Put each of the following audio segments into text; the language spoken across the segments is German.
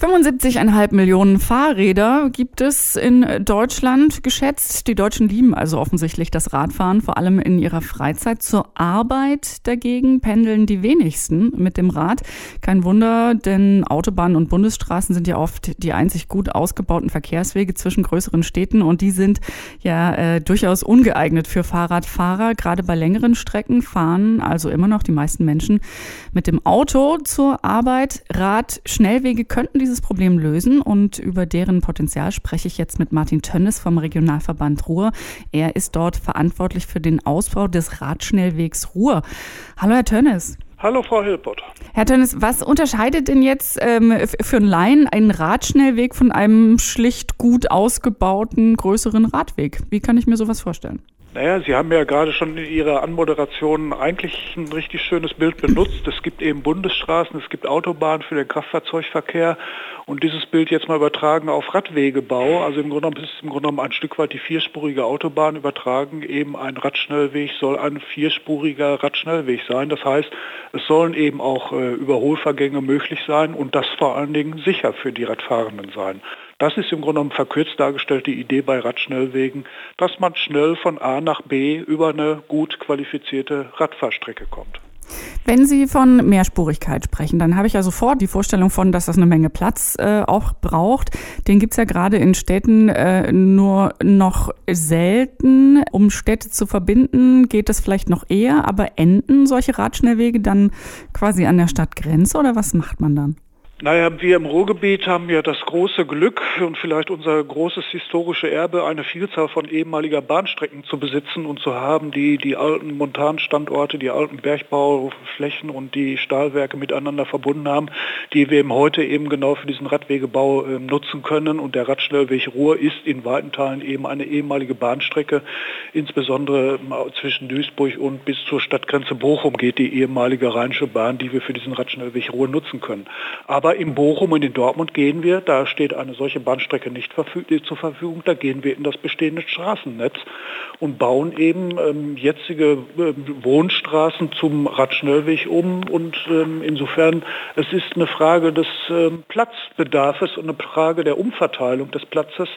75,5 Millionen Fahrräder gibt es in Deutschland geschätzt. Die Deutschen lieben also offensichtlich das Radfahren, vor allem in ihrer Freizeit. Zur Arbeit dagegen pendeln die wenigsten mit dem Rad. Kein Wunder, denn Autobahnen und Bundesstraßen sind ja oft die einzig gut ausgebauten Verkehrswege zwischen größeren Städten und die sind ja äh, durchaus ungeeignet für Fahrradfahrer. Gerade bei längeren Strecken fahren also immer noch die meisten Menschen mit dem Auto zur Arbeit. Radschnellwege könnten diese dieses Problem lösen und über deren Potenzial spreche ich jetzt mit Martin Tönnes vom Regionalverband Ruhr. Er ist dort verantwortlich für den Ausbau des Radschnellwegs Ruhr. Hallo, Herr Tönnes. Hallo, Frau Hilpert. Herr Tönnes, was unterscheidet denn jetzt ähm, für einen Laien einen Radschnellweg von einem schlicht gut ausgebauten größeren Radweg? Wie kann ich mir sowas vorstellen? Naja, Sie haben ja gerade schon in Ihrer Anmoderation eigentlich ein richtig schönes Bild benutzt. Es gibt eben Bundesstraßen, es gibt Autobahnen für den Kraftfahrzeugverkehr und dieses Bild jetzt mal übertragen auf Radwegebau. Also im Grunde genommen ist im Grunde genommen ein Stück weit die vierspurige Autobahn übertragen. Eben ein Radschnellweg soll ein vierspuriger Radschnellweg sein. Das heißt, es sollen eben auch äh, Überholvergänge möglich sein und das vor allen Dingen sicher für die Radfahrenden sein. Das ist im Grunde genommen verkürzt dargestellt die Idee bei Radschnellwegen, dass man schnell von A nach B über eine gut qualifizierte Radfahrstrecke kommt. Wenn Sie von Mehrspurigkeit sprechen, dann habe ich ja sofort die Vorstellung von, dass das eine Menge Platz äh, auch braucht. Den gibt es ja gerade in Städten äh, nur noch selten. Um Städte zu verbinden, geht es vielleicht noch eher, aber enden solche Radschnellwege dann quasi an der Stadtgrenze oder was macht man dann? Naja, wir im Ruhrgebiet haben ja das große Glück und vielleicht unser großes historische Erbe, eine Vielzahl von ehemaliger Bahnstrecken zu besitzen und zu haben, die die alten Montanstandorte, die alten Bergbauflächen und die Stahlwerke miteinander verbunden haben, die wir eben heute eben genau für diesen Radwegebau äh, nutzen können. Und der Radschnellweg Ruhr ist in weiten Teilen eben eine ehemalige Bahnstrecke, insbesondere zwischen Duisburg und bis zur Stadtgrenze Bochum geht die ehemalige Rheinische Bahn, die wir für diesen Radschnellweg Ruhr nutzen können. Aber aber in Bochum und in Dortmund gehen wir, da steht eine solche Bahnstrecke nicht zur Verfügung, da gehen wir in das bestehende Straßennetz und bauen eben ähm, jetzige äh, Wohnstraßen zum Radschnellweg um. Und ähm, insofern, es ist eine Frage des ähm, Platzbedarfs und eine Frage der Umverteilung des Platzes.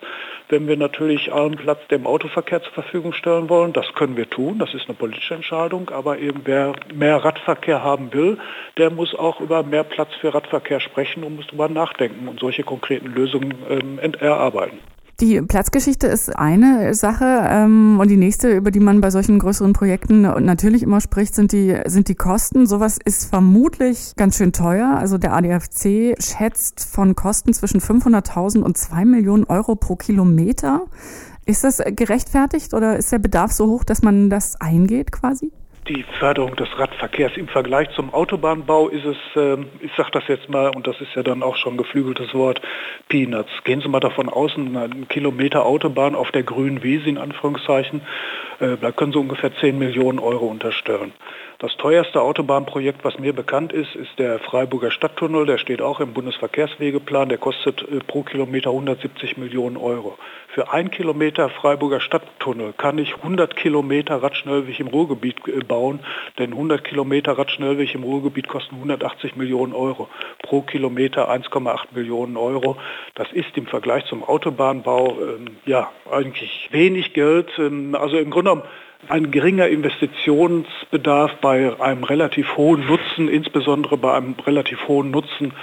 Wenn wir natürlich allen Platz dem Autoverkehr zur Verfügung stellen wollen, das können wir tun, das ist eine politische Entscheidung, aber eben wer mehr Radverkehr haben will, der muss auch über mehr Platz für Radverkehr sprechen sprechen und muss darüber nachdenken und solche konkreten Lösungen ähm, erarbeiten. Die Platzgeschichte ist eine Sache ähm, und die nächste, über die man bei solchen größeren Projekten natürlich immer spricht, sind die, sind die Kosten. Sowas ist vermutlich ganz schön teuer. Also der ADFC schätzt von Kosten zwischen 500.000 und 2 Millionen Euro pro Kilometer. Ist das gerechtfertigt oder ist der Bedarf so hoch, dass man das eingeht quasi? Die Förderung des Radverkehrs im Vergleich zum Autobahnbau ist es, äh, ich sage das jetzt mal, und das ist ja dann auch schon geflügeltes Wort, Peanuts. Gehen Sie mal davon aus, ein Kilometer Autobahn auf der grünen Wiese in Anführungszeichen, äh, da können Sie ungefähr 10 Millionen Euro unterstellen. Das teuerste Autobahnprojekt, was mir bekannt ist, ist der Freiburger Stadttunnel. Der steht auch im Bundesverkehrswegeplan. Der kostet äh, pro Kilometer 170 Millionen Euro. Für ein Kilometer Freiburger Stadttunnel kann ich 100 Kilometer Radschnellweg im Ruhrgebiet äh, bauen, denn 100 Kilometer Radschnellweg im Ruhrgebiet kosten 180 Millionen Euro. Pro Kilometer 1,8 Millionen Euro. Das ist im Vergleich zum Autobahnbau ähm, ja eigentlich wenig Geld. Ähm, also im Grunde genommen ein geringer Investitionsbedarf bei einem relativ hohen Nutzen, insbesondere bei einem relativ hohen Nutzen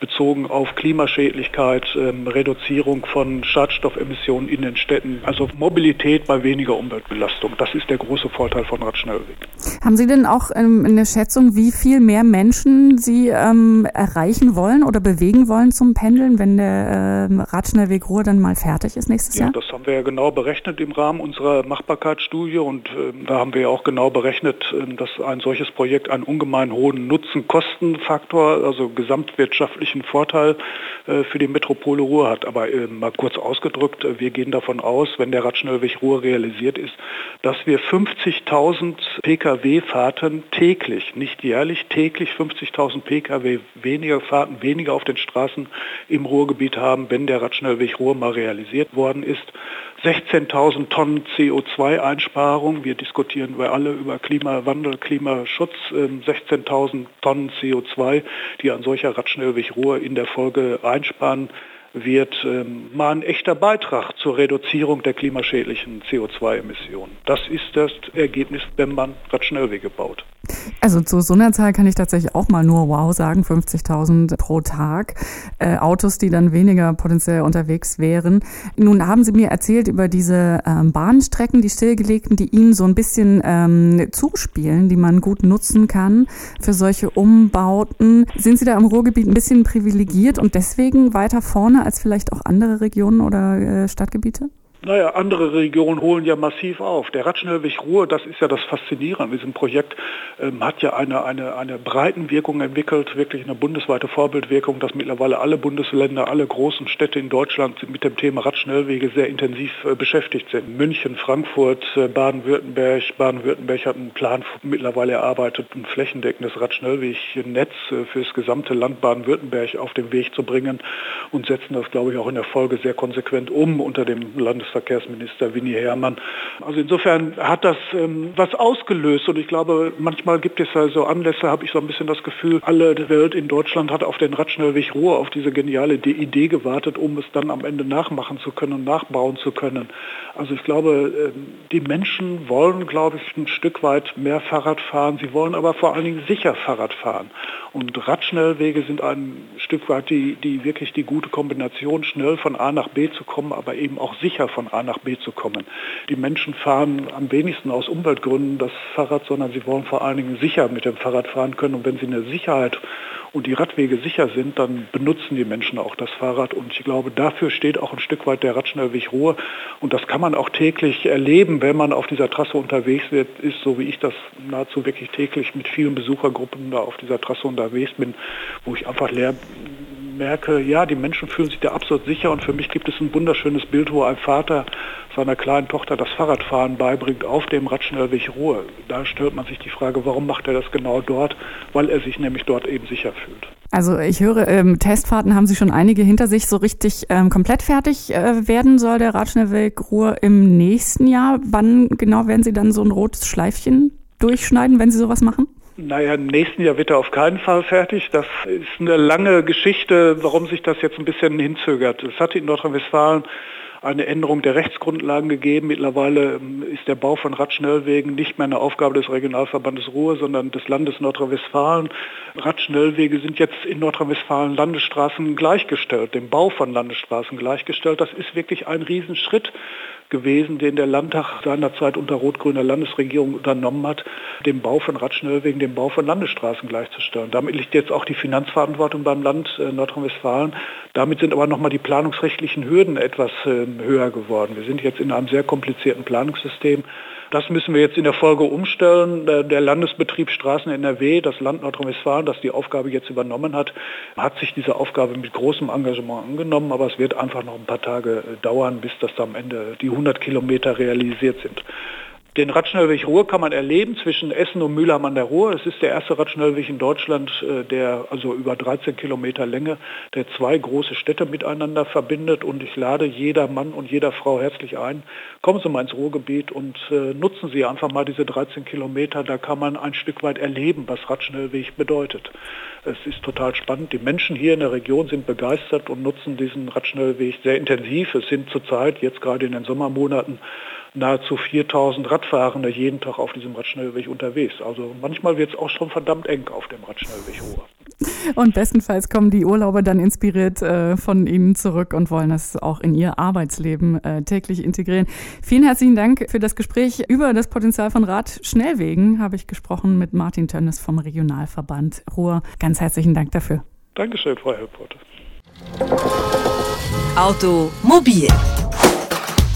bezogen auf Klimaschädlichkeit, ähm, Reduzierung von Schadstoffemissionen in den Städten, also Mobilität bei weniger Umweltbelastung. Das ist der große Vorteil von Radschnellweg. Haben Sie denn auch ähm, eine Schätzung, wie viel mehr Menschen Sie ähm, erreichen wollen oder bewegen wollen zum Pendeln, wenn der ähm, Radschnellweg Ruhr dann mal fertig ist nächstes ja, Jahr? Das haben wir ja genau berechnet im Rahmen unserer Machbarkeitsstudie und ähm, da haben wir ja auch genau berechnet, ähm, dass ein solches Projekt einen ungemein hohen Nutzen-Kosten-Faktor, also gesamtwirtschaftlich wirtschaftlichen Vorteil äh, für die Metropole Ruhr hat. Aber äh, mal kurz ausgedrückt, äh, wir gehen davon aus, wenn der Radschnellweg Ruhr realisiert ist, dass wir 50.000 Pkw-Fahrten täglich, nicht jährlich, täglich 50.000 Pkw weniger Fahrten, weniger auf den Straßen im Ruhrgebiet haben, wenn der Radschnellweg Ruhr mal realisiert worden ist. 16.000 Tonnen CO2-Einsparung. Wir diskutieren wir alle über Klimawandel, Klimaschutz. 16.000 ähm, Tonnen CO2, die ein solcher Radschnellweg Ruhr in der Folge einsparen wird ähm, mal ein echter Beitrag zur Reduzierung der klimaschädlichen CO2-Emissionen. Das ist das Ergebnis, wenn man Radschnellwege baut. Also zu so einer Zahl kann ich tatsächlich auch mal nur wow sagen, 50.000 pro Tag. Äh, Autos, die dann weniger potenziell unterwegs wären. Nun haben Sie mir erzählt über diese ähm, Bahnstrecken, die stillgelegten, die Ihnen so ein bisschen ähm, zuspielen, die man gut nutzen kann für solche Umbauten. Sind Sie da im Ruhrgebiet ein bisschen privilegiert und deswegen weiter vorne als vielleicht auch andere Regionen oder äh, Stadtgebiete? Naja, andere Regionen holen ja massiv auf. Der Radschnellweg Ruhr, das ist ja das Faszinierende an diesem Projekt, ähm, hat ja eine, eine, eine Breitenwirkung entwickelt, wirklich eine bundesweite Vorbildwirkung, dass mittlerweile alle Bundesländer, alle großen Städte in Deutschland mit dem Thema Radschnellwege sehr intensiv äh, beschäftigt sind. München, Frankfurt, äh, Baden-Württemberg. Baden-Württemberg hat einen Plan mittlerweile erarbeitet, ein flächendeckendes Radschnellwegnetz äh, für das gesamte Land Baden-Württemberg auf den Weg zu bringen und setzen das, glaube ich, auch in der Folge sehr konsequent um unter dem Landes Verkehrsminister Winnie Herrmann. Also insofern hat das ähm, was ausgelöst und ich glaube, manchmal gibt es ja so Anlässe, habe ich so ein bisschen das Gefühl, alle Welt in Deutschland hat auf den Radschnellweg Ruhr, auf diese geniale Idee gewartet, um es dann am Ende nachmachen zu können und nachbauen zu können. Also ich glaube, ähm, die Menschen wollen, glaube ich, ein Stück weit mehr Fahrrad fahren. Sie wollen aber vor allen Dingen sicher Fahrrad fahren. Und Radschnellwege sind ein Stück weit die, die wirklich die gute Kombination, schnell von A nach B zu kommen, aber eben auch sicher von A nach B zu kommen. Die Menschen fahren am wenigsten aus Umweltgründen das Fahrrad, sondern sie wollen vor allen Dingen sicher mit dem Fahrrad fahren können. Und wenn sie eine Sicherheit und die Radwege sicher sind, dann benutzen die Menschen auch das Fahrrad. Und ich glaube, dafür steht auch ein Stück weit der Radschnellweg Ruhr. Und das kann man auch täglich erleben, wenn man auf dieser Trasse unterwegs ist, so wie ich das nahezu wirklich täglich mit vielen Besuchergruppen da auf dieser Trasse unterwegs bin, wo ich einfach leer merke, ja, die Menschen fühlen sich da absolut sicher und für mich gibt es ein wunderschönes Bild, wo ein Vater seiner kleinen Tochter das Fahrradfahren beibringt auf dem Radschnellweg Ruhr. Da stellt man sich die Frage, warum macht er das genau dort? Weil er sich nämlich dort eben sicher fühlt. Also ich höre, ähm, Testfahrten haben Sie schon einige hinter sich. So richtig ähm, komplett fertig äh, werden soll der Radschnellweg Ruhr im nächsten Jahr. Wann genau werden Sie dann so ein rotes Schleifchen durchschneiden, wenn Sie sowas machen? Naja, im nächsten Jahr wird er auf keinen Fall fertig. Das ist eine lange Geschichte, warum sich das jetzt ein bisschen hinzögert. Es hatte in Nordrhein-Westfalen eine Änderung der Rechtsgrundlagen gegeben. Mittlerweile ähm, ist der Bau von Radschnellwegen nicht mehr eine Aufgabe des Regionalverbandes Ruhr, sondern des Landes Nordrhein-Westfalen. Radschnellwege sind jetzt in Nordrhein-Westfalen Landesstraßen gleichgestellt, dem Bau von Landesstraßen gleichgestellt. Das ist wirklich ein Riesenschritt gewesen, den der Landtag seinerzeit unter rot-grüner Landesregierung unternommen hat, den Bau von Radschnellwegen, den Bau von Landesstraßen gleichzustellen. Damit liegt jetzt auch die Finanzverantwortung beim Land äh, Nordrhein-Westfalen. Damit sind aber nochmal die planungsrechtlichen Hürden etwas äh, höher geworden. Wir sind jetzt in einem sehr komplizierten Planungssystem. Das müssen wir jetzt in der Folge umstellen. Der Landesbetrieb Straßen NRW, das Land Nordrhein-Westfalen, das die Aufgabe jetzt übernommen hat, hat sich diese Aufgabe mit großem Engagement angenommen, aber es wird einfach noch ein paar Tage dauern, bis das am Ende die 100 Kilometer realisiert sind. Den Radschnellweg Ruhr kann man erleben zwischen Essen und Mülheim an der Ruhr. Es ist der erste Radschnellweg in Deutschland, äh, der also über 13 Kilometer Länge, der zwei große Städte miteinander verbindet. Und ich lade jeder Mann und jeder Frau herzlich ein, kommen Sie mal ins Ruhrgebiet und äh, nutzen Sie einfach mal diese 13 Kilometer. Da kann man ein Stück weit erleben, was Radschnellweg bedeutet. Es ist total spannend. Die Menschen hier in der Region sind begeistert und nutzen diesen Radschnellweg sehr intensiv. Es sind zurzeit, jetzt gerade in den Sommermonaten, nahezu 4000 Radfahrende jeden Tag auf diesem Radschnellweg unterwegs. Also manchmal wird es auch schon verdammt eng auf dem Radschnellweg Ruhr. Und bestenfalls kommen die Urlauber dann inspiriert äh, von Ihnen zurück und wollen das auch in ihr Arbeitsleben äh, täglich integrieren. Vielen herzlichen Dank für das Gespräch über das Potenzial von Radschnellwegen. Habe ich gesprochen mit Martin Tönnes vom Regionalverband Ruhr. Ganz herzlichen Dank dafür. Dankeschön, Frau Helpote. Automobil